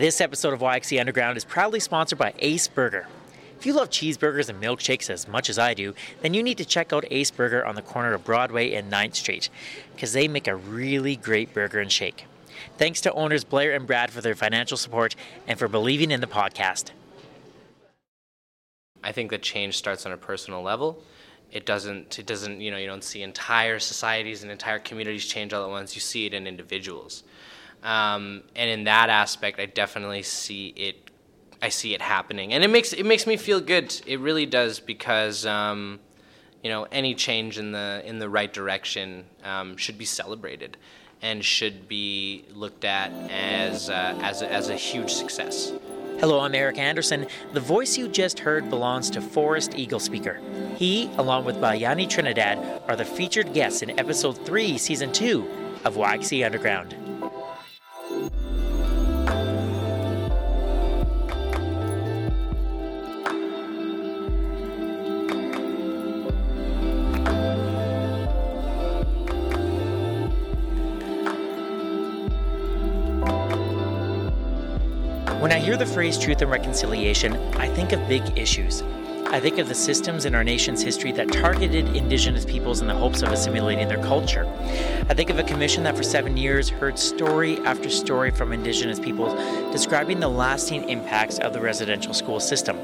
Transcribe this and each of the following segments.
This episode of YXE Underground is proudly sponsored by Ace Burger. If you love cheeseburgers and milkshakes as much as I do, then you need to check out Ace Burger on the corner of Broadway and 9th Street, because they make a really great burger and shake. Thanks to owners Blair and Brad for their financial support and for believing in the podcast. I think that change starts on a personal level. It doesn't. It doesn't. You know, you don't see entire societies and entire communities change all at once. You see it in individuals, um, and in that aspect, I definitely see it. I see it happening, and it makes it makes me feel good. It really does because um, you know any change in the in the right direction um, should be celebrated and should be looked at as uh, as a, as a huge success. Hello, I'm Eric Anderson. The voice you just heard belongs to Forrest Eagle Speaker. He, along with Bayani Trinidad, are the featured guests in episode 3, season 2 of YXE Underground. Hear the phrase truth and reconciliation, I think of big issues. I think of the systems in our nation's history that targeted Indigenous peoples in the hopes of assimilating their culture. I think of a commission that for seven years heard story after story from Indigenous peoples describing the lasting impacts of the residential school system.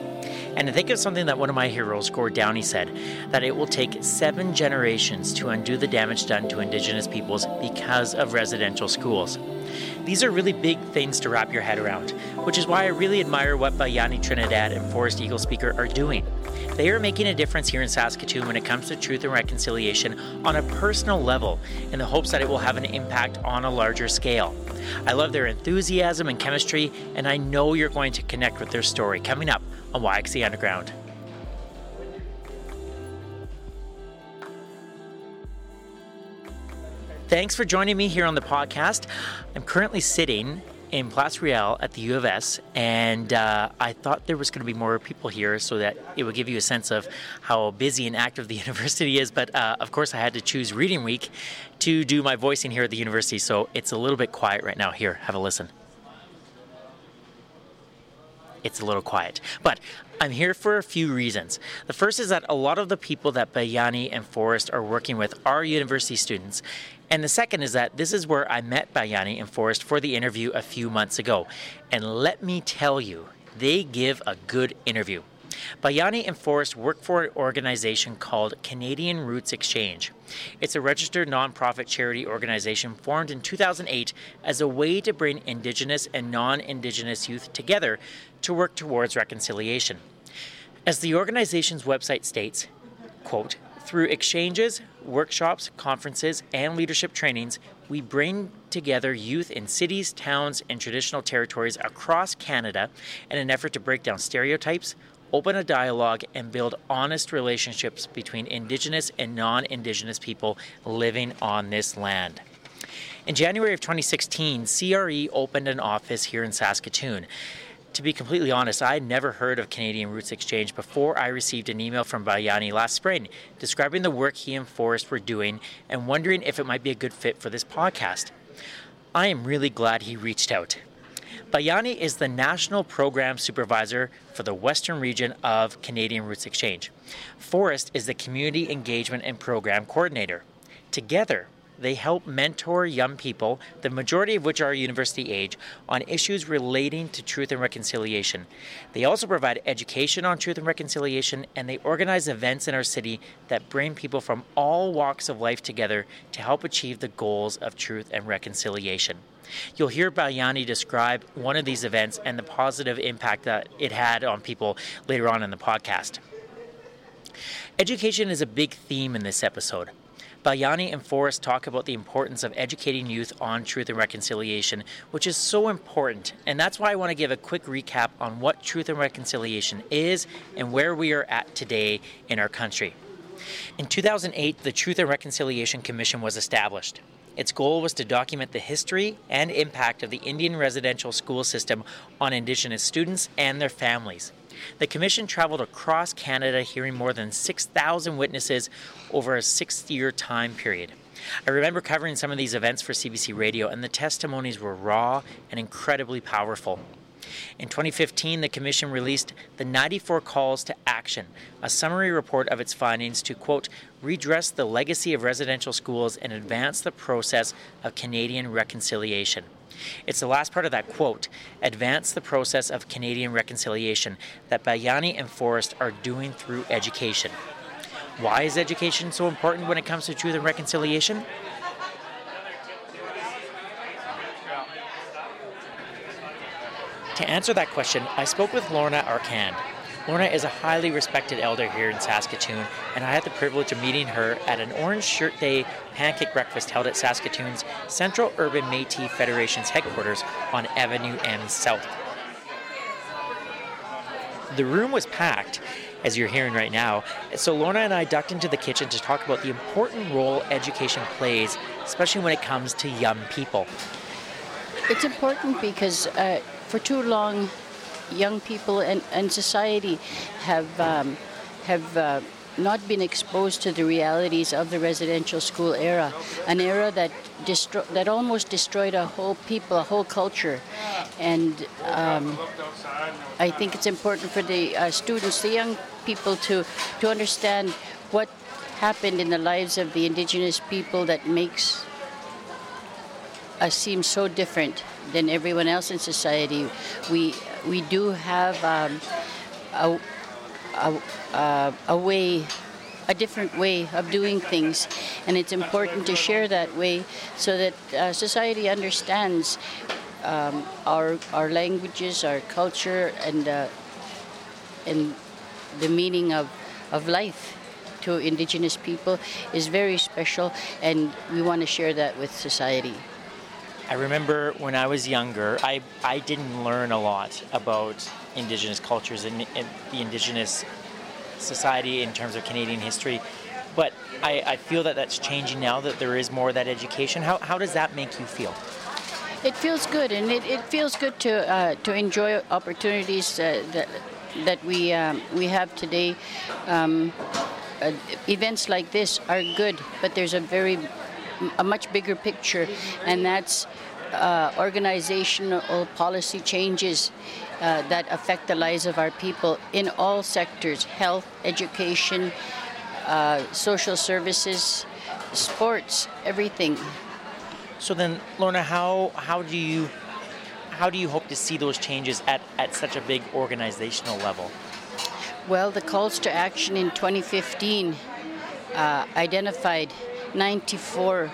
And I think of something that one of my heroes, Gord Downie, said that it will take seven generations to undo the damage done to Indigenous peoples because of residential schools. These are really big things to wrap your head around, which is why I really admire what Bayani Trinidad and Forrest Eagle Speaker are doing. They are making a difference here in Saskatoon when it comes to truth and reconciliation on a personal level in the hopes that it will have an impact on a larger scale. I love their enthusiasm and chemistry, and I know you're going to connect with their story coming up on YXE Underground. Thanks for joining me here on the podcast. I'm currently sitting in Place Riel at the U of S, and uh, I thought there was going to be more people here so that it would give you a sense of how busy and active the university is. But uh, of course, I had to choose Reading Week to do my voicing here at the university, so it's a little bit quiet right now. Here, have a listen. It's a little quiet. But I'm here for a few reasons. The first is that a lot of the people that Bayani and Forrest are working with are university students. And the second is that this is where I met Bayani and Forrest for the interview a few months ago. And let me tell you, they give a good interview. Bayani and Forrest work for an organization called Canadian Roots Exchange. It's a registered nonprofit charity organization formed in 2008 as a way to bring Indigenous and non Indigenous youth together to work towards reconciliation. As the organization's website states, quote, through exchanges, workshops, conferences, and leadership trainings, we bring together youth in cities, towns, and traditional territories across Canada in an effort to break down stereotypes, open a dialogue, and build honest relationships between Indigenous and non Indigenous people living on this land. In January of 2016, CRE opened an office here in Saskatoon to be completely honest, I had never heard of Canadian Roots Exchange before I received an email from Bayani last spring describing the work he and Forrest were doing and wondering if it might be a good fit for this podcast. I am really glad he reached out. Bayani is the National Program Supervisor for the Western region of Canadian Roots Exchange. Forrest is the Community Engagement and Program Coordinator. Together, they help mentor young people, the majority of which are university age, on issues relating to truth and reconciliation. They also provide education on truth and reconciliation, and they organize events in our city that bring people from all walks of life together to help achieve the goals of truth and reconciliation. You'll hear Bayani describe one of these events and the positive impact that it had on people later on in the podcast. Education is a big theme in this episode. Bayani and Forrest talk about the importance of educating youth on truth and reconciliation, which is so important. And that's why I want to give a quick recap on what truth and reconciliation is and where we are at today in our country. In 2008, the Truth and Reconciliation Commission was established. Its goal was to document the history and impact of the Indian residential school system on Indigenous students and their families. The Commission traveled across Canada hearing more than 6,000 witnesses over a six year time period. I remember covering some of these events for CBC Radio, and the testimonies were raw and incredibly powerful. In 2015, the Commission released the 94 Calls to Action, a summary report of its findings to, quote, redress the legacy of residential schools and advance the process of Canadian reconciliation. It's the last part of that quote, advance the process of Canadian reconciliation, that Bayani and Forrest are doing through education. Why is education so important when it comes to truth and reconciliation? To answer that question, I spoke with Lorna Arcand. Lorna is a highly respected elder here in Saskatoon, and I had the privilege of meeting her at an Orange Shirt Day pancake breakfast held at Saskatoon's Central Urban Metis Federation's headquarters on Avenue M South. The room was packed, as you're hearing right now, so Lorna and I ducked into the kitchen to talk about the important role education plays, especially when it comes to young people. It's important because uh, for too long, young people and, and society have um, have uh, not been exposed to the realities of the residential school era, an era that destro- that almost destroyed a whole people, a whole culture, and um, I think it's important for the uh, students, the young people, to to understand what happened in the lives of the indigenous people that makes us seem so different than everyone else in society. We we do have um, a, a, a way a different way of doing things, and it's important to share that way so that uh, society understands um, our our languages, our culture, and uh, and the meaning of of life to Indigenous people is very special, and we want to share that with society. I remember when I was younger, I, I didn't learn a lot about Indigenous cultures and, and the Indigenous society in terms of Canadian history. But I, I, feel that that's changing now that there is more of that education. How, how does that make you feel? It feels good, and it, it feels good to uh, to enjoy opportunities uh, that that we um, we have today. Um, uh, events like this are good, but there's a very a much bigger picture, and that's uh, organizational policy changes uh, that affect the lives of our people in all sectors health, education, uh, social services, sports, everything. So then, Lorna, how, how do you how do you hope to see those changes at, at such a big organizational level? Well, the calls to action in 2015 uh, identified 94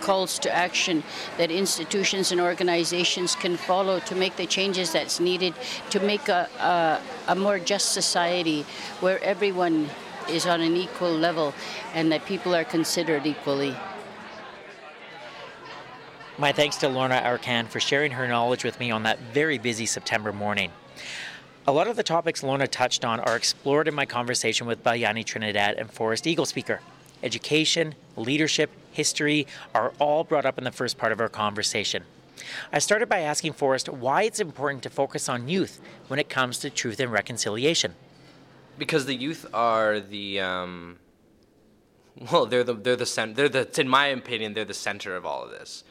calls to action that institutions and organizations can follow to make the changes that's needed to make a, a, a more just society where everyone is on an equal level and that people are considered equally. My thanks to Lorna Arcand for sharing her knowledge with me on that very busy September morning. A lot of the topics Lorna touched on are explored in my conversation with Bayani Trinidad and Forrest Eagle speaker. Education, leadership, history are all brought up in the first part of our conversation. I started by asking Forrest why it's important to focus on youth when it comes to truth and reconciliation. Because the youth are the um, well, they're the they're the cent- they're the in my opinion they're the center of all of this,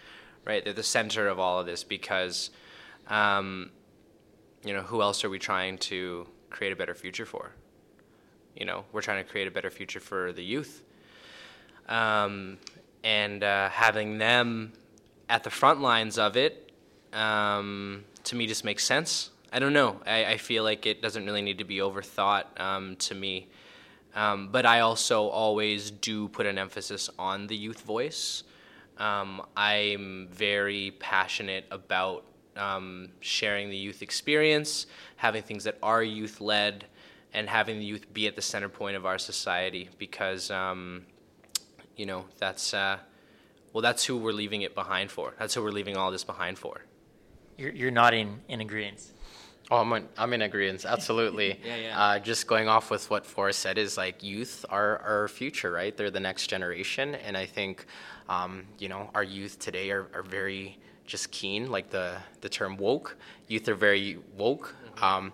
right? They're the center of all of this because, um, you know, who else are we trying to create a better future for? You know, we're trying to create a better future for the youth. Um, and uh, having them at the front lines of it um, to me just makes sense. I don't know. I, I, feel like it doesn't really need to be overthought um, to me. Um, but I also always do put an emphasis on the youth voice. Um, I'm very passionate about um, sharing the youth experience, having things that are youth led, and having the youth be at the center point of our society because um, you know, that's uh, well, that's who we're leaving it behind for. That's who we're leaving all this behind for. You're, you're nodding in agreement. Oh, I'm in, I'm in agreement. Absolutely. yeah, yeah. Uh, just going off with what Forrest said is like youth are our future, right? They're the next generation, and I think, um, you know, our youth today are, are very just keen. Like the the term woke, youth are very woke. Mm-hmm. Um,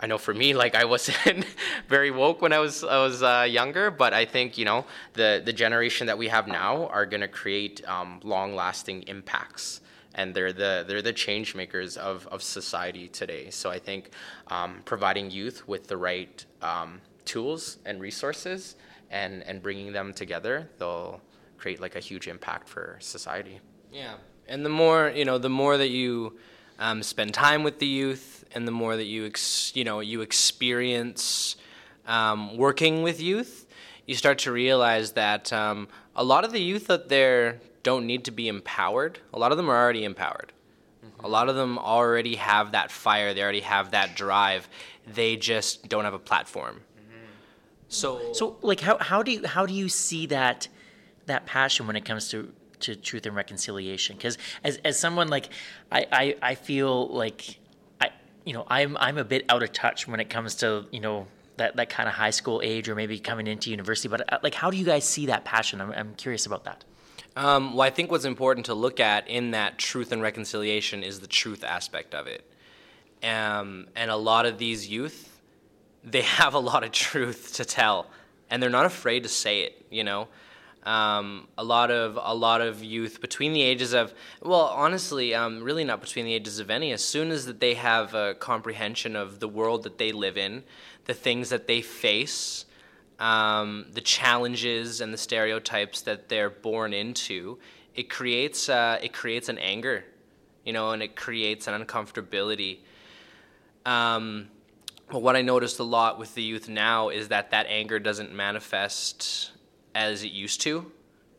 I know for me, like I wasn't very woke when I was I was uh, younger, but I think you know the the generation that we have now are going to create um, long lasting impacts, and they're the they're the change makers of, of society today. So I think um, providing youth with the right um, tools and resources and and bringing them together, they'll create like a huge impact for society. Yeah, and the more you know, the more that you um, spend time with the youth, and the more that you ex- you know you experience um, working with youth, you start to realize that um, a lot of the youth out there don't need to be empowered. A lot of them are already empowered. Mm-hmm. A lot of them already have that fire. They already have that drive. They just don't have a platform. Mm-hmm. So, so like, how, how do you how do you see that that passion when it comes to to truth and reconciliation? Because as as someone like, I, I I feel like you know I'm I'm a bit out of touch when it comes to you know that, that kind of high school age or maybe coming into university. But uh, like, how do you guys see that passion? I'm, I'm curious about that. Um, well, I think what's important to look at in that truth and reconciliation is the truth aspect of it. Um, and a lot of these youth, they have a lot of truth to tell, and they're not afraid to say it. You know, um, a lot of a lot of youth between the ages of well, honestly, um, really not between the ages of any. As soon as that they have a comprehension of the world that they live in, the things that they face, um, the challenges and the stereotypes that they're born into, it creates uh, it creates an anger, you know, and it creates an uncomfortability. Um, but what I noticed a lot with the youth now is that that anger doesn't manifest as it used to.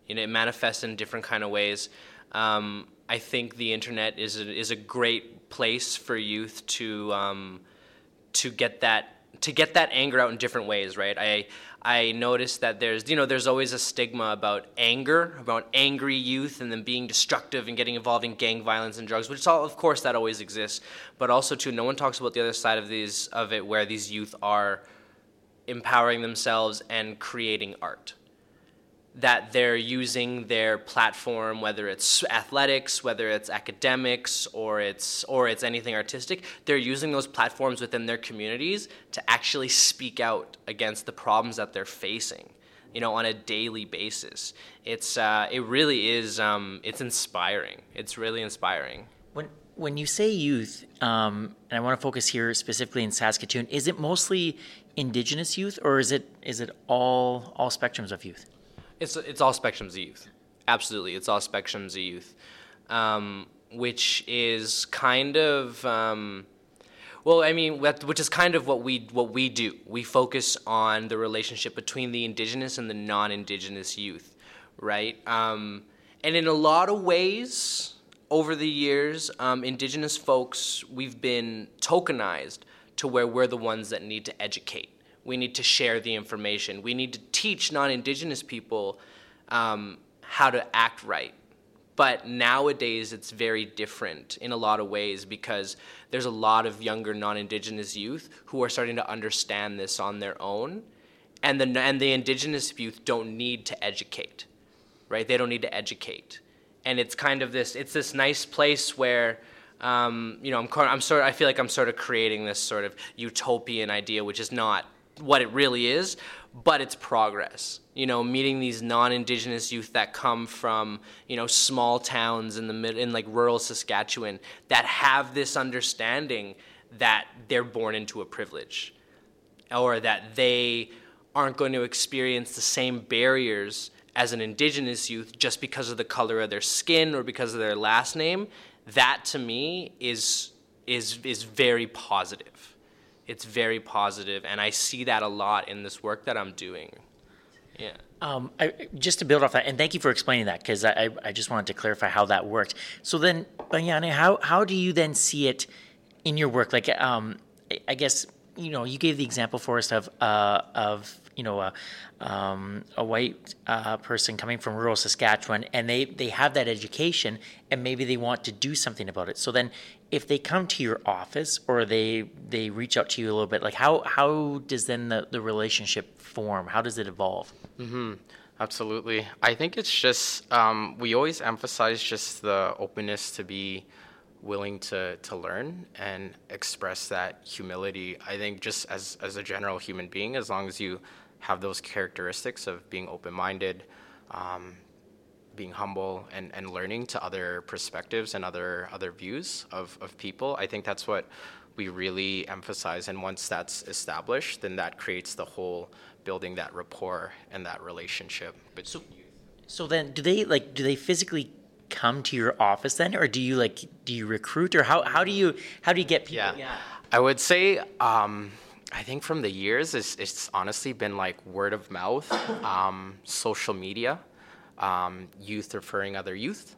You know, it manifests in different kind of ways. Um, I think the internet is a, is a great place for youth to um, to get that to get that anger out in different ways, right? I I noticed that there's you know there's always a stigma about anger, about angry youth, and then being destructive and getting involved in gang violence and drugs, which is all of course that always exists, but also too no one talks about the other side of these of it where these youth are empowering themselves and creating art that they're using their platform, whether it's athletics, whether it's academics, or it's or it's anything artistic, they're using those platforms within their communities to actually speak out against the problems that they're facing, you know, on a daily basis. It's uh, it really is um, it's inspiring. It's really inspiring. When when you say youth, um, and I want to focus here specifically in Saskatoon, is it mostly Indigenous youth, or is it is it all all spectrums of youth? It's it's all spectrums of youth. Absolutely, it's all spectrums of youth, um, which is kind of. Um, well, I mean, which is kind of what we what we do. We focus on the relationship between the indigenous and the non-indigenous youth, right? Um, and in a lot of ways, over the years, um, indigenous folks we've been tokenized to where we're the ones that need to educate we need to share the information. We need to teach non Indigenous people um, how to act right. But nowadays, it's very different in a lot of ways because there's a lot of younger non Indigenous youth who are starting to understand this on their own. And the, and the Indigenous youth don't need to educate, right? They don't need to educate. And it's kind of this, it's this nice place where, um, you know, I'm, I'm sort of, I feel like I'm sort of creating this sort of utopian idea, which is not what it really is, but it's progress. You know, meeting these non-indigenous youth that come from you know small towns in the mid in like rural Saskatchewan that have this understanding that they're born into a privilege, or that they aren't going to experience the same barriers as an indigenous youth just because of the color of their skin or because of their last name. That to me is is is very positive it's very positive, and I see that a lot in this work that I'm doing. Yeah. Um, I, just to build off that, and thank you for explaining that because I, I just wanted to clarify how that worked. So then, Bayani, how how do you then see it in your work? Like, um, I guess you know, you gave the example for us of uh, of you know a, um, a white uh, person coming from rural Saskatchewan, and they they have that education, and maybe they want to do something about it. So then, if they come to your office or they they reach out to you a little bit, like how how does then the, the relationship form? How does it evolve? Mm-hmm. Absolutely. I think it's just um, we always emphasize just the openness to be willing to to learn and express that humility. I think just as as a general human being, as long as you have those characteristics of being open minded, um, being humble and, and learning to other perspectives and other other views of, of people. I think that's what we really emphasize. And once that's established, then that creates the whole building that rapport and that relationship. But so, so then, do they like? Do they physically come to your office then, or do you like? Do you recruit, or how, how do you how do you get people? Yeah, yeah. I would say. Um, I think from the years, it's, it's, honestly been like word of mouth, um, social media, um, youth referring other youth,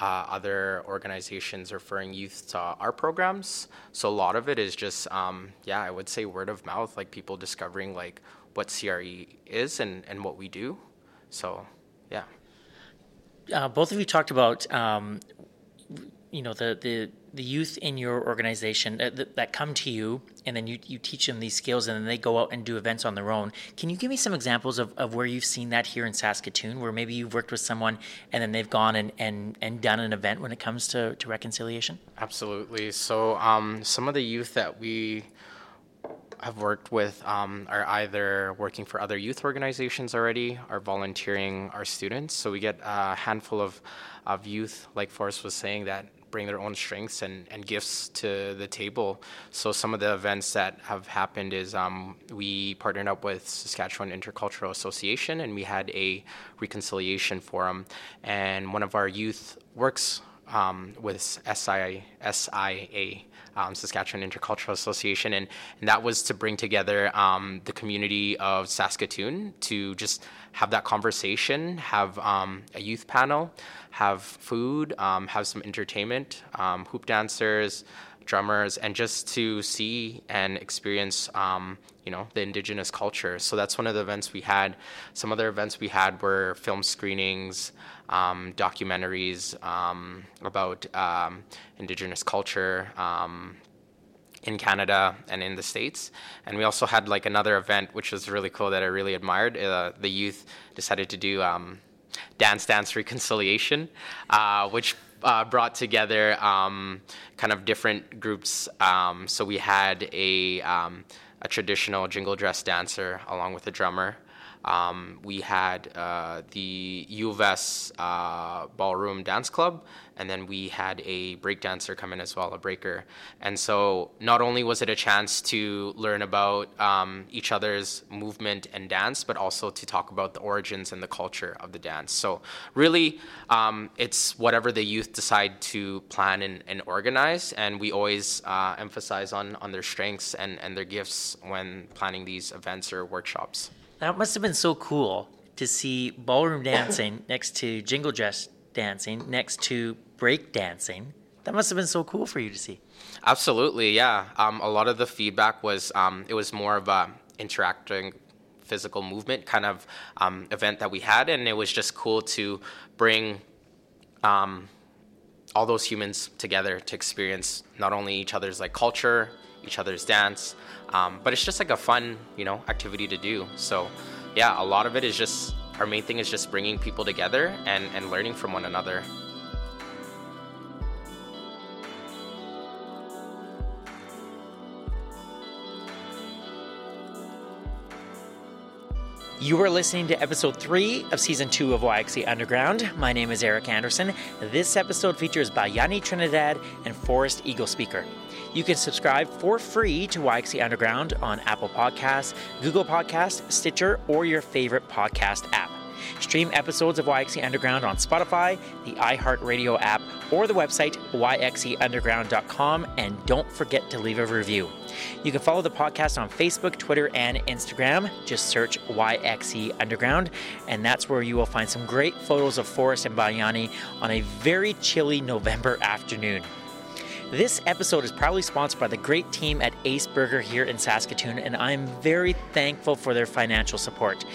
uh, other organizations referring youth to our programs. So a lot of it is just, um, yeah, I would say word of mouth, like people discovering like what CRE is and, and what we do. So, yeah. Uh, both of you talked about, um, you know, the, the the youth in your organization uh, that, that, come to you and then you, you teach them these skills and then they go out and do events on their own. Can you give me some examples of, of where you've seen that here in saskatoon where maybe you've worked with someone and then they've gone and, and, and done an event when it comes to, to reconciliation? Absolutely. So um, some of the youth that we have worked with um, are either working for other youth organizations already or volunteering our students. So we get a handful of, of youth like forrest was saying that bring their own strengths and, and gifts to the table. So some of the events that have happened is um, we partnered up with Saskatchewan Intercultural Association and we had a reconciliation forum. And one of our youth works um, with SIA, SIA um, Saskatchewan Intercultural Association, and, and, that was to bring together um, the community of Saskatoon to just have that conversation, have um, a youth panel, have food, um, have some entertainment, um, hoop dancers, drummers, and just to see and experience, um, you know, the indigenous culture. So that's one of the events we had. Some other events we had were film screenings, um, documentaries um, about um, indigenous culture in Canada and in the States. And we also had like another event, which was really cool that I really admired. Uh, the youth decided to do um, Dance Dance Reconciliation, uh, which uh, brought together um, kind of different groups. Um, so we had a, um, a traditional jingle dress dancer along with a drummer. Um, we had uh, the U of S uh, Ballroom Dance Club, and then we had a break dancer come in as well, a breaker. And so not only was it a chance to learn about um, each other's movement and dance, but also to talk about the origins and the culture of the dance. So really, um, it's whatever the youth decide to plan and, and organize, and we always uh, emphasize on, on their strengths and, and their gifts when planning these events or workshops. That must have been so cool to see ballroom dancing next to jingle dress dancing, next to break dancing. That must have been so cool for you to see. Absolutely, yeah. Um, a lot of the feedback was um, it was more of a interacting physical movement kind of um, event that we had, and it was just cool to bring um, all those humans together to experience not only each other's like culture, each other's dance, um, but it's just like a fun, you know, activity to do. So, yeah, a lot of it is just our main thing is just bringing people together and, and learning from one another. You are listening to episode three of season two of YXE Underground. My name is Eric Anderson. This episode features Bayani Trinidad and Forrest Eagle Speaker. You can subscribe for free to YXE Underground on Apple Podcasts, Google Podcasts, Stitcher, or your favorite podcast app. Stream episodes of YXE Underground on Spotify, the iHeartRadio app, or the website yxeunderground.com, and don't forget to leave a review. You can follow the podcast on Facebook, Twitter, and Instagram. Just search YXE Underground, and that's where you will find some great photos of Forrest and Bayani on a very chilly November afternoon. This episode is proudly sponsored by the great team at Ace Burger here in Saskatoon, and I'm very thankful for their financial support.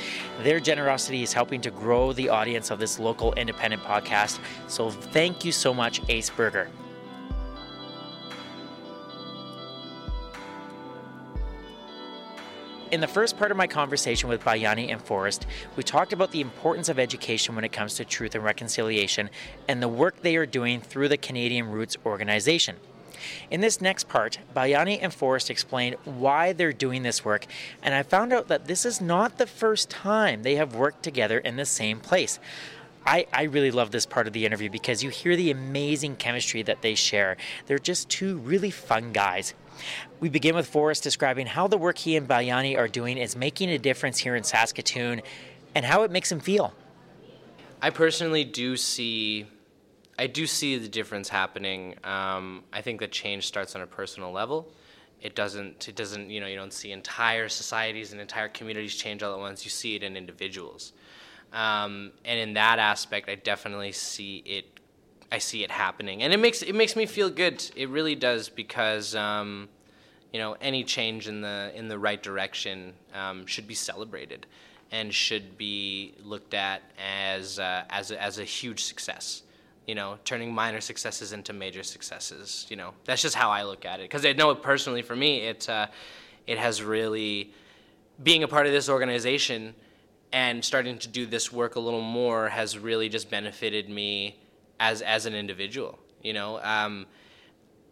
Their generosity is helping to grow the audience of this local independent podcast, so thank you so much, Ace Burger. In the first part of my conversation with Bayani and Forrest, we talked about the importance of education when it comes to truth and reconciliation and the work they are doing through the Canadian Roots organization. In this next part, Bayani and Forrest explain why they're doing this work, and I found out that this is not the first time they have worked together in the same place. I, I really love this part of the interview because you hear the amazing chemistry that they share. They're just two really fun guys. We begin with Forrest describing how the work he and Bayani are doing is making a difference here in Saskatoon and how it makes him feel. I personally do see, I do see the difference happening. Um, I think that change starts on a personal level. It doesn't. It doesn't. You know, you don't see entire societies and entire communities change all at once. You see it in individuals, um, and in that aspect, I definitely see it. I see it happening, and it makes it makes me feel good. It really does because. Um, you know, any change in the in the right direction um, should be celebrated and should be looked at as uh, as a, as a huge success. You know, turning minor successes into major successes. You know, that's just how I look at it. Because I know personally, for me, it uh, it has really being a part of this organization and starting to do this work a little more has really just benefited me as as an individual. You know, um,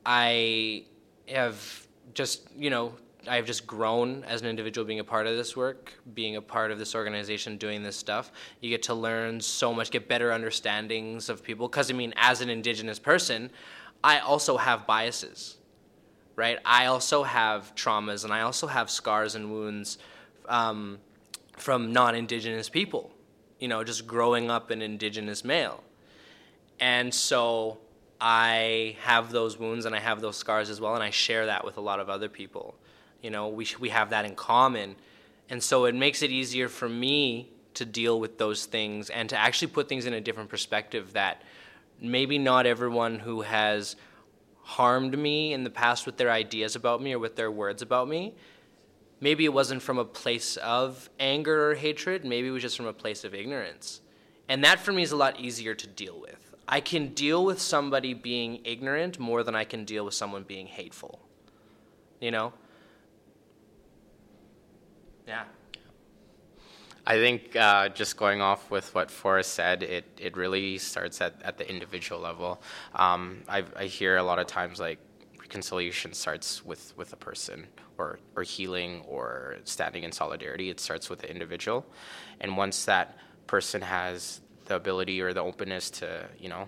I have just you know I've just grown as an individual being a part of this work, being a part of this organization, doing this stuff. You get to learn so much, get better understandings of people. Because, I mean, as an Indigenous person, I also have biases, right? I also have traumas and I also have scars and wounds um, from non Indigenous people, you know, just growing up an Indigenous male. And so I have those wounds and I have those scars as well, and I share that with a lot of other people. You know, we, we have that in common. And so it makes it easier for me to deal with those things and to actually put things in a different perspective that maybe not everyone who has harmed me in the past with their ideas about me or with their words about me, maybe it wasn't from a place of anger or hatred, maybe it was just from a place of ignorance. And that for me is a lot easier to deal with. I can deal with somebody being ignorant more than I can deal with someone being hateful. You know? Yeah. I think uh, just going off with what Forrest said, it, it really starts at, at the individual level. Um, I, I hear a lot of times like reconciliation starts with, with a person or, or healing or standing in solidarity. It starts with the individual. And once that person has the ability or the openness to, you know,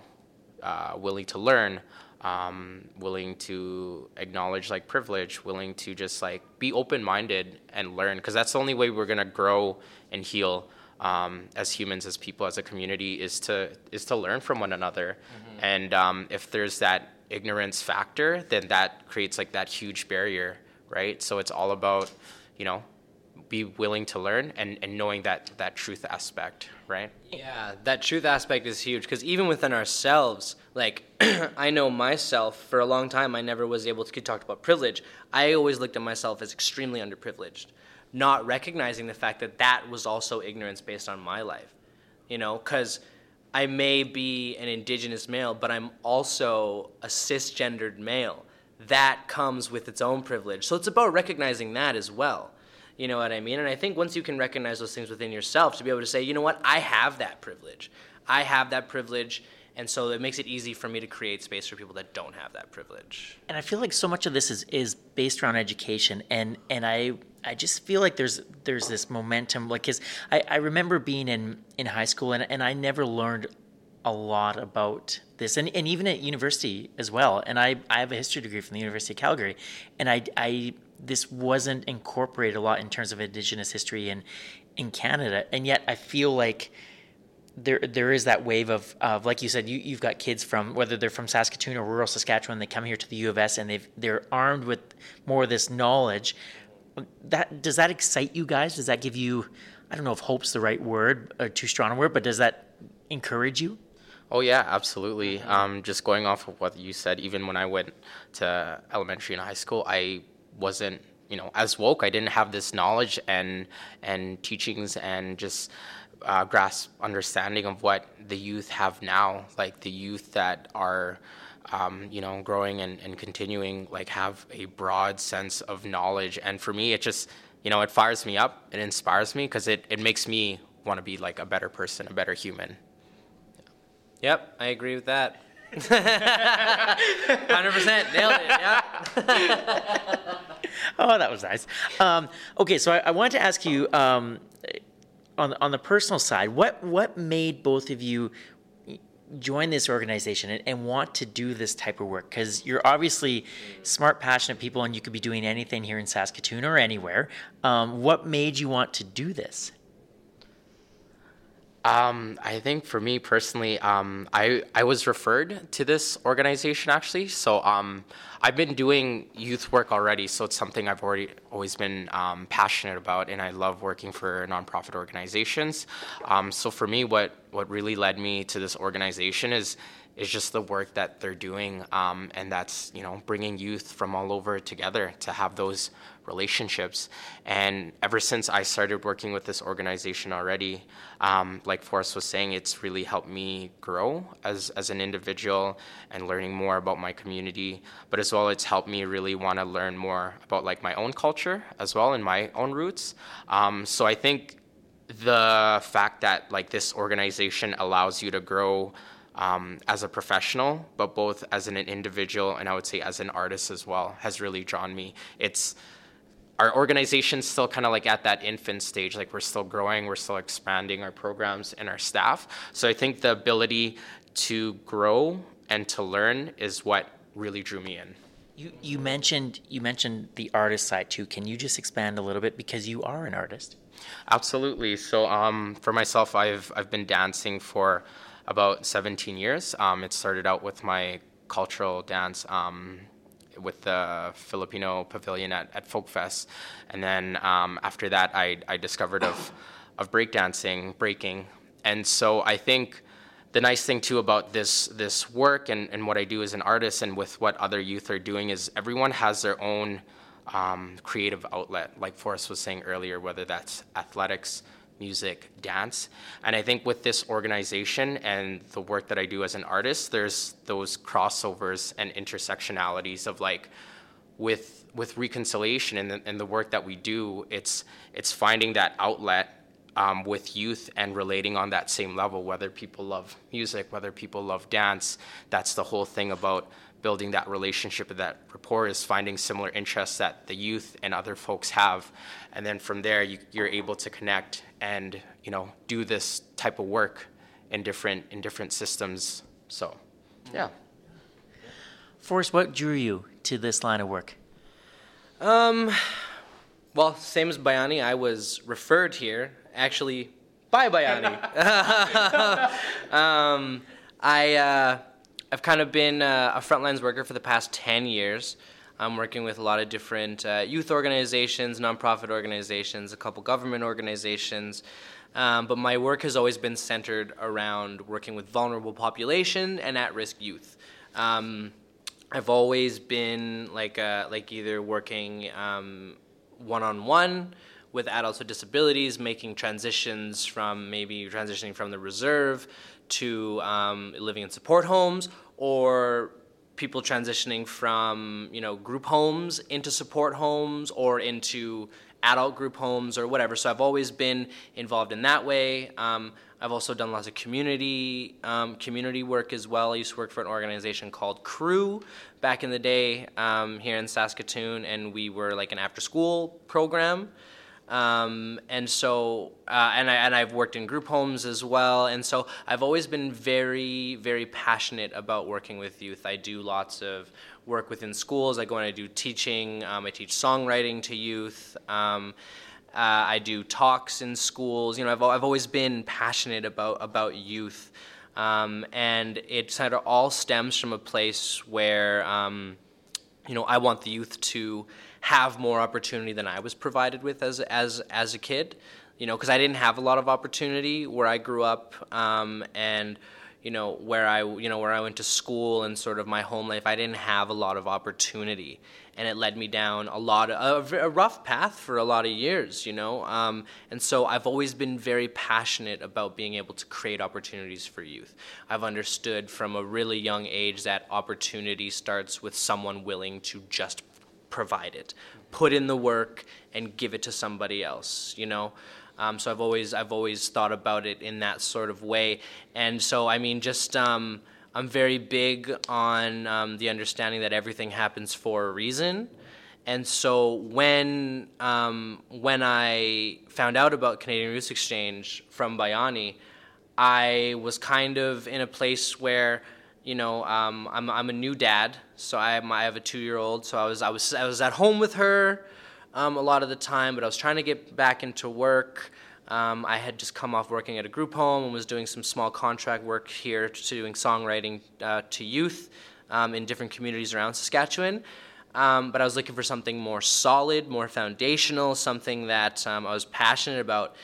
uh, willing to learn, um, willing to acknowledge like privilege, willing to just like be open minded and learn, because that's the only way we're gonna grow and heal um, as humans, as people, as a community, is to is to learn from one another. Mm-hmm. And um, if there's that ignorance factor, then that creates like that huge barrier, right? So it's all about, you know, be willing to learn and, and knowing that that truth aspect, right? Yeah, that truth aspect is huge because even within ourselves, like I know myself for a long time, I never was able to get talked about privilege. I always looked at myself as extremely underprivileged, not recognizing the fact that that was also ignorance based on my life, you know, because I may be an indigenous male, but I'm also a cisgendered male. That comes with its own privilege. So it's about recognizing that as well you know what I mean? And I think once you can recognize those things within yourself, to be able to say, you know what, I have that privilege. I have that privilege. And so it makes it easy for me to create space for people that don't have that privilege. And I feel like so much of this is, is based around education. And, and I, I just feel like there's, there's this momentum. Like, cause I, I remember being in, in high school and, and I never learned a lot about this and, and even at university as well. And I, I have a history degree from the University of Calgary. And I, I this wasn't incorporated a lot in terms of Indigenous history in in Canada, and yet I feel like there there is that wave of, of like you said, you, you've got kids from whether they're from Saskatoon or rural Saskatchewan, they come here to the U of S and they've they're armed with more of this knowledge. That does that excite you guys? Does that give you I don't know if hope's the right word or too strong a word, but does that encourage you? Oh yeah, absolutely. Um, just going off of what you said, even when I went to elementary and high school, I wasn't you know as woke. I didn't have this knowledge and and teachings and just uh, grasp understanding of what the youth have now like the youth that are um, you know growing and, and continuing like have a broad sense of knowledge. And for me it just you know it fires me up. It inspires me because it, it makes me want to be like a better person a better human. Yep i agree with that Hundred percent, nailed it. Yeah. oh, that was nice. Um, okay, so I, I, wanted to ask you. Um, on on the personal side, what what made both of you join this organization and, and want to do this type of work? Because you're obviously smart, passionate people, and you could be doing anything here in Saskatoon or anywhere. Um, what made you want to do this? Um, I think for me personally, um, I I was referred to this organization actually. So um, I've been doing youth work already, so it's something I've already always been um, passionate about, and I love working for nonprofit organizations. Um, so for me, what what really led me to this organization is is just the work that they're doing, um, and that's you know bringing youth from all over together to have those relationships. And ever since I started working with this organization already, um, like Forrest was saying, it's really helped me grow as as an individual and learning more about my community. But as well, it's helped me really want to learn more about like my own culture as well and my own roots. Um, so I think the fact that like this organization allows you to grow um, as a professional, but both as an individual and I would say as an artist as well, has really drawn me. It's our organization's still kind of like at that infant stage, like we're still growing, we're still expanding our programs and our staff. So I think the ability to grow and to learn is what really drew me in. You, you mentioned you mentioned the artist side too. Can you just expand a little bit because you are an artist? Absolutely. So um, for myself, I've I've been dancing for about 17 years. Um, it started out with my cultural dance um, with the Filipino pavilion at, at Folkfest. And then um, after that, I, I discovered of, of breakdancing, breaking. And so I think the nice thing too about this, this work and, and what I do as an artist and with what other youth are doing is everyone has their own um, creative outlet, like Forrest was saying earlier, whether that's athletics, music, dance. And I think with this organization and the work that I do as an artist, there's those crossovers and intersectionalities of like with with reconciliation and the, and the work that we do, it's it's finding that outlet um, with youth and relating on that same level, whether people love music, whether people love dance. That's the whole thing about building that relationship and that rapport is finding similar interests that the youth and other folks have and then from there you, you're able to connect and you know do this type of work in different in different systems so yeah Forrest, what drew you to this line of work? Um, well, same as Bayani, I was referred here actually by Bayani. um, I uh, I've kind of been uh, a frontlines worker for the past 10 years. I'm working with a lot of different uh, youth organizations, nonprofit organizations, a couple government organizations. Um, but my work has always been centered around working with vulnerable population and at-risk youth. Um, I've always been like uh, like either working um, one-on-one with adults with disabilities, making transitions from maybe transitioning from the reserve to um, living in support homes or people transitioning from you know group homes into support homes or into adult group homes or whatever. So I've always been involved in that way. Um, I've also done lots of community um, community work as well. I used to work for an organization called Crew back in the day um, here in Saskatoon, and we were like an after school program. Um, and so, uh, and I and I've worked in group homes as well, and so I've always been very, very passionate about working with youth. I do lots of work within schools. I go and I do teaching. Um, I teach songwriting to youth. Um, uh, I do talks in schools. You know, I've I've always been passionate about about youth, um, and it kind of all stems from a place where, um, you know, I want the youth to have more opportunity than I was provided with as as as a kid. You know, because I didn't have a lot of opportunity where I grew up, um, and you know where I you know where I went to school and sort of my home life. I didn't have a lot of opportunity, and it led me down a lot of a, rough path for a lot of years. You know, um, and so I've always been very passionate about being able to create opportunities for youth. I've understood from a really young age that opportunity starts with someone willing to just provide it, put in the work, and give it to somebody else. You know. Um, so I've always I've always thought about it in that sort of way, and so I mean, just um, I'm very big on um, the understanding that everything happens for a reason, And so when um, when I found out about Canadian Roots Exchange from Bayani, I was kind of in a place where you know um, I'm I'm a new dad, so I, I have a two year old. So I was I was I was at home with her um, a lot of the time, but I was trying to get back into work. Um, I had just come off working at a group home and was doing some small contract work here, to doing songwriting uh, to youth um, in different communities around Saskatchewan. Um, but I was looking for something more solid, more foundational, something that um, I was passionate about.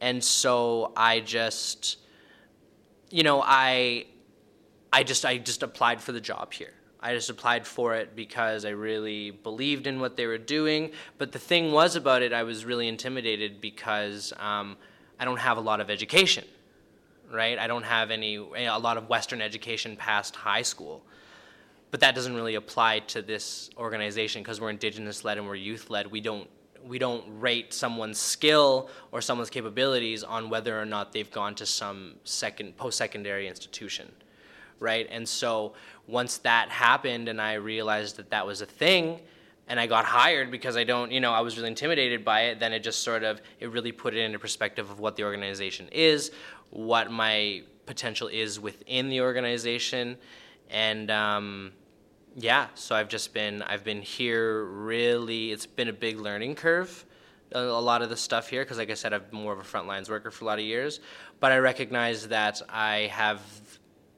And so I just, you know, I, I just, I just applied for the job here. I just applied for it because I really believed in what they were doing. But the thing was about it, I was really intimidated because um, I don't have a lot of education, right? I don't have any a lot of Western education past high school. But that doesn't really apply to this organization because we're Indigenous led and we're youth led. We don't we don't rate someone's skill or someone's capabilities on whether or not they've gone to some second post secondary institution right? And so once that happened and I realized that that was a thing and I got hired because I don't, you know, I was really intimidated by it, then it just sort of, it really put it into perspective of what the organization is, what my potential is within the organization. And, um, yeah, so I've just been, I've been here really, it's been a big learning curve a lot of the stuff here because like i said i've been more of a frontlines worker for a lot of years but i recognize that i have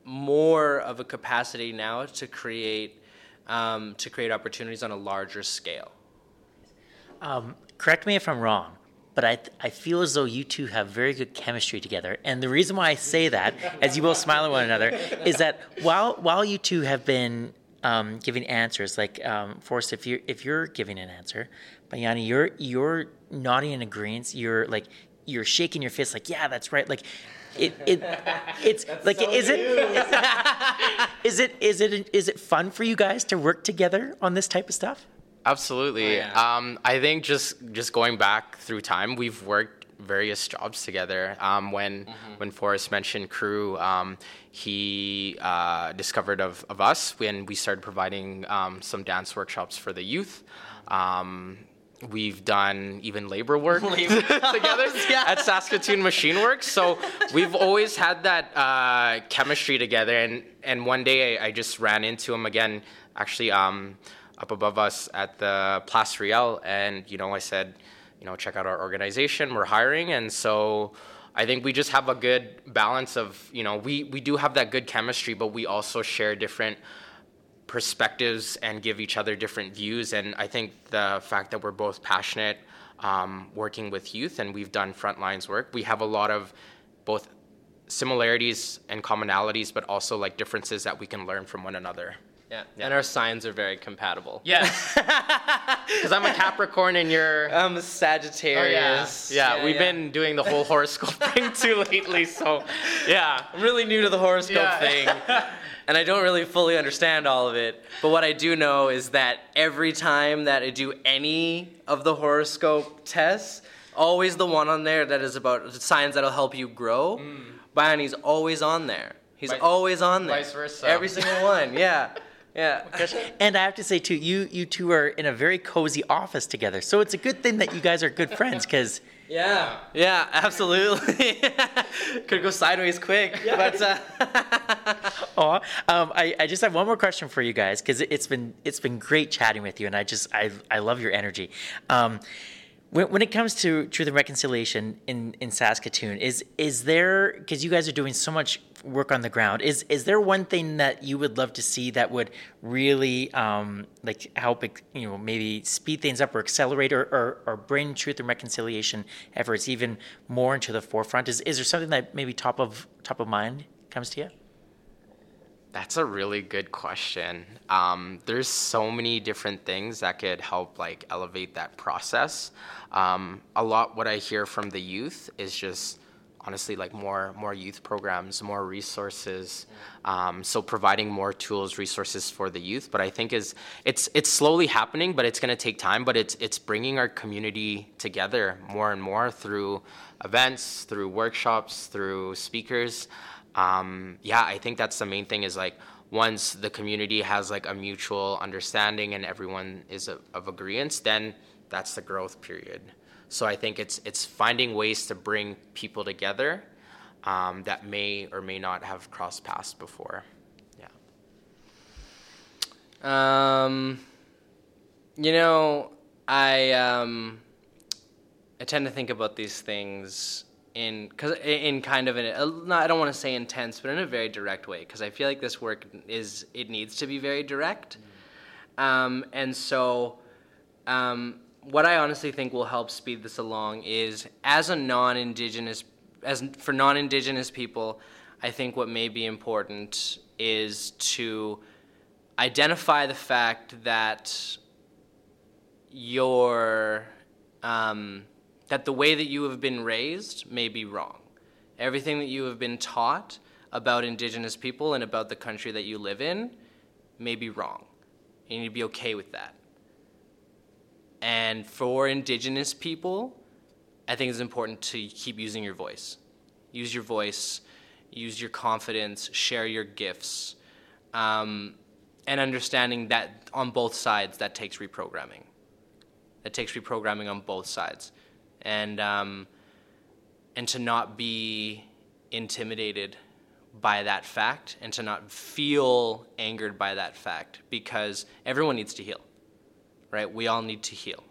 more of a capacity now to create um, to create opportunities on a larger scale. Um, correct me if I'm wrong, but I, I feel as though you two have very good chemistry together. And the reason why I say that, as you both smile at one another, is that while while you two have been um, giving answers, like um, Forrest, if you're if you're giving an answer, Bayani, you're you're nodding in agreement. You're like you're shaking your fist, like yeah, that's right. Like it, it it's like so is it is it is it is it fun for you guys to work together on this type of stuff? Absolutely. Oh, yeah. um, I think just just going back through time, we've worked various jobs together. Um, when mm-hmm. when Forrest mentioned crew, um, he uh, discovered of, of us when we started providing um, some dance workshops for the youth. We've done even labor work together yeah. at Saskatoon Machine Works. So we've always had that uh, chemistry together. And, and one day I, I, just ran into him again, actually um, up above us at the Place Riel. And, you know, I said, you know, check out our organization. We're hiring. And so I think we just have a good balance of, you know, we, we do have that good chemistry, but we also share different – perspectives and give each other different views. And I think the fact that we're both passionate um, working with youth and we've done frontlines work, we have a lot of both similarities and commonalities, but also like differences that we can learn from one another. Yeah. yeah. And our signs are very compatible. Yes. Because I'm a Capricorn and you're. I'm a Sagittarius. Oh, yeah. Yeah, yeah we've been doing the whole horoscope thing too lately. So, yeah. I'm really new to the horoscope thing. And I don't really fully understand all of it. But what I do know is that every time that I do any of the horoscope tests, always the one on there that is about signs that'll help you grow. Mm. Bayani's always on there. He's vice, always on there. Vice versa. Every single one, yeah. Yeah. and I have to say too, you you two are in a very cozy office together. So it's a good thing that you guys are good friends because yeah, yeah, absolutely. Could go sideways quick, yeah. but. Uh... um, I, I just have one more question for you guys because it, has been it's been great chatting with you, and I just I I love your energy. Um, when, when it comes to truth and reconciliation in, in Saskatoon, is is there because you guys are doing so much work on the ground, is is there one thing that you would love to see that would really um, like help you know maybe speed things up or accelerate or, or, or bring truth and reconciliation efforts even more into the forefront? Is is there something that maybe top of top of mind comes to you? That's a really good question. Um, there's so many different things that could help like elevate that process. Um, a lot what I hear from the youth is just honestly like more more youth programs, more resources. Um, so providing more tools, resources for the youth. But I think is it's it's slowly happening, but it's going to take time. But it's it's bringing our community together more and more through events, through workshops, through speakers um, yeah, I think that's the main thing is like once the community has like a mutual understanding and everyone is of, of agreement, then that's the growth period. So I think it's it's finding ways to bring people together um, that may or may not have crossed paths before. Yeah. Um, you know, I um, I tend to think about these things in cause in kind of an I don't want to say intense, but in a very direct way because I feel like this work is it needs to be very direct, mm. um, and so um, what I honestly think will help speed this along is as a non-indigenous as for non-indigenous people, I think what may be important is to identify the fact that your um, that the way that you have been raised may be wrong. Everything that you have been taught about Indigenous people and about the country that you live in may be wrong. You need to be okay with that. And for Indigenous people, I think it's important to keep using your voice. Use your voice, use your confidence, share your gifts, um, and understanding that on both sides that takes reprogramming. That takes reprogramming on both sides and um, and to not be intimidated by that fact and to not feel angered by that fact because everyone needs to heal right? We all need to heal.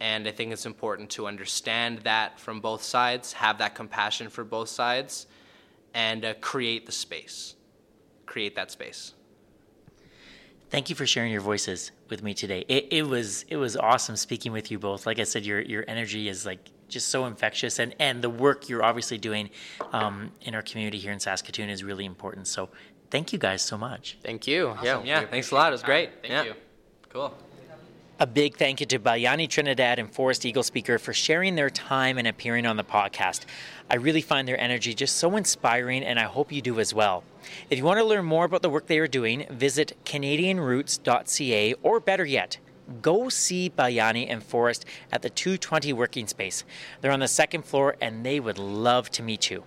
And i think it's important to understand that from both sides have that compassion for both sides and uh, create the space. Create that space Thank you for sharing your voices with me today. It, it was it was awesome speaking with you both. Like I said, your your energy is like just so infectious, and and the work you're obviously doing um, in our community here in Saskatoon is really important. So thank you guys so much. Thank you. Awesome. Yeah, yeah. Thanks a lot. It was great. Thank yeah. you. Cool. A big thank you to Bayani Trinidad and Forrest Eagle Speaker for sharing their time and appearing on the podcast. I really find their energy just so inspiring, and I hope you do as well. If you want to learn more about the work they are doing, visit CanadianRoots.ca, or better yet, go see Bayani and Forrest at the 220 Working Space. They're on the second floor, and they would love to meet you.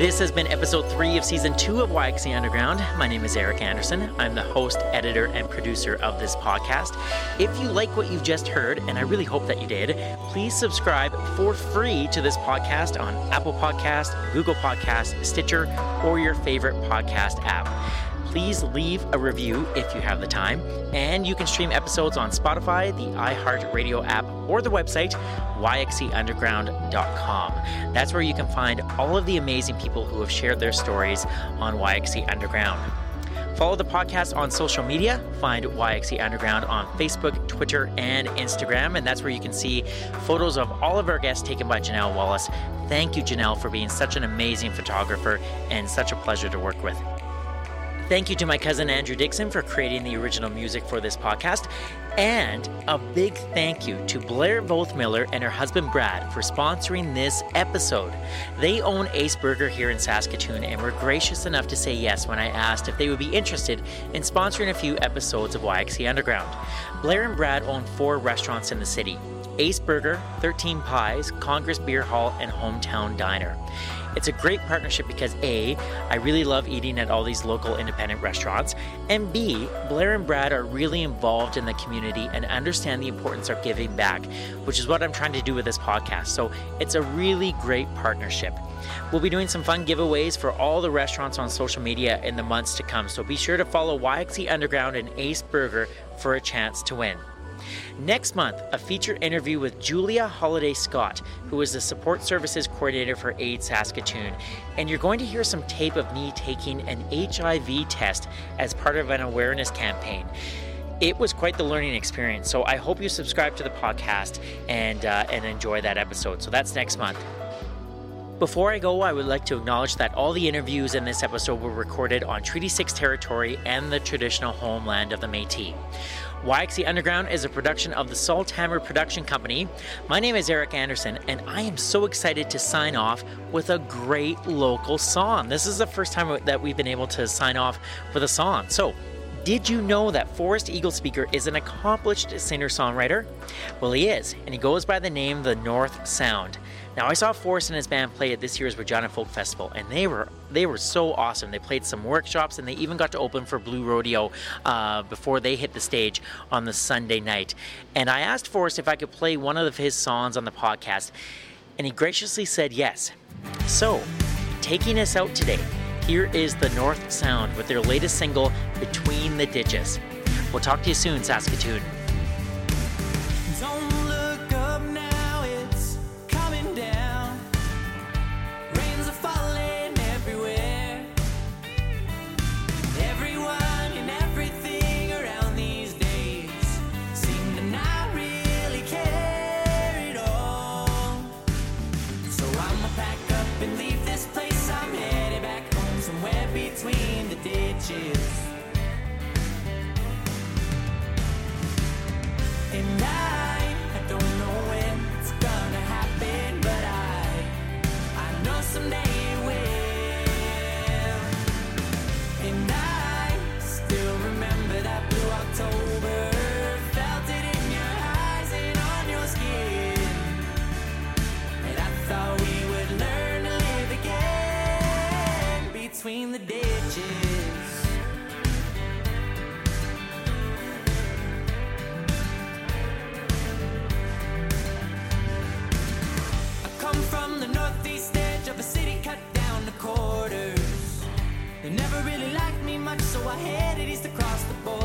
This has been episode three of season two of YXE Underground. My name is Eric Anderson. I'm the host, editor, and producer of this podcast. If you like what you've just heard, and I really hope that you did, please subscribe for free to this podcast on Apple Podcast, Google Podcast, Stitcher, or your favorite podcast app please leave a review if you have the time. And you can stream episodes on Spotify, the iHeartRadio app, or the website, yxeunderground.com. That's where you can find all of the amazing people who have shared their stories on YXE Underground. Follow the podcast on social media. Find YXE Underground on Facebook, Twitter, and Instagram. And that's where you can see photos of all of our guests taken by Janelle Wallace. Thank you, Janelle, for being such an amazing photographer and such a pleasure to work with. Thank you to my cousin Andrew Dixon for creating the original music for this podcast. And a big thank you to Blair Vothmiller and her husband Brad for sponsoring this episode. They own Ace Burger here in Saskatoon and were gracious enough to say yes when I asked if they would be interested in sponsoring a few episodes of YXE Underground. Blair and Brad own four restaurants in the city Ace Burger, 13 Pies, Congress Beer Hall, and Hometown Diner. It's a great partnership because A, I really love eating at all these local independent restaurants, and B, Blair and Brad are really involved in the community and understand the importance of giving back, which is what I'm trying to do with this podcast. So it's a really great partnership. We'll be doing some fun giveaways for all the restaurants on social media in the months to come, so be sure to follow YXE Underground and Ace Burger for a chance to win. Next month, a feature interview with Julia Holiday Scott, who is the support services coordinator for AIDS Saskatoon. And you're going to hear some tape of me taking an HIV test as part of an awareness campaign. It was quite the learning experience, so I hope you subscribe to the podcast and uh, and enjoy that episode. So that's next month. Before I go, I would like to acknowledge that all the interviews in this episode were recorded on Treaty 6 territory and the traditional homeland of the Metis. YXE Underground is a production of the Salt Hammer Production Company. My name is Eric Anderson, and I am so excited to sign off with a great local song. This is the first time that we've been able to sign off with a song. So, did you know that Forrest Eaglespeaker is an accomplished singer songwriter? Well, he is, and he goes by the name The North Sound. Now, I saw Forrest and his band play at this year's Regina Folk Festival, and they were they were so awesome. They played some workshops, and they even got to open for Blue Rodeo uh, before they hit the stage on the Sunday night. And I asked Forrest if I could play one of his songs on the podcast, and he graciously said yes. So, taking us out today here is the North Sound with their latest single, Between the Ditches. We'll talk to you soon, Saskatoon. Between the ditches. You never really liked me much, so I headed east across the border.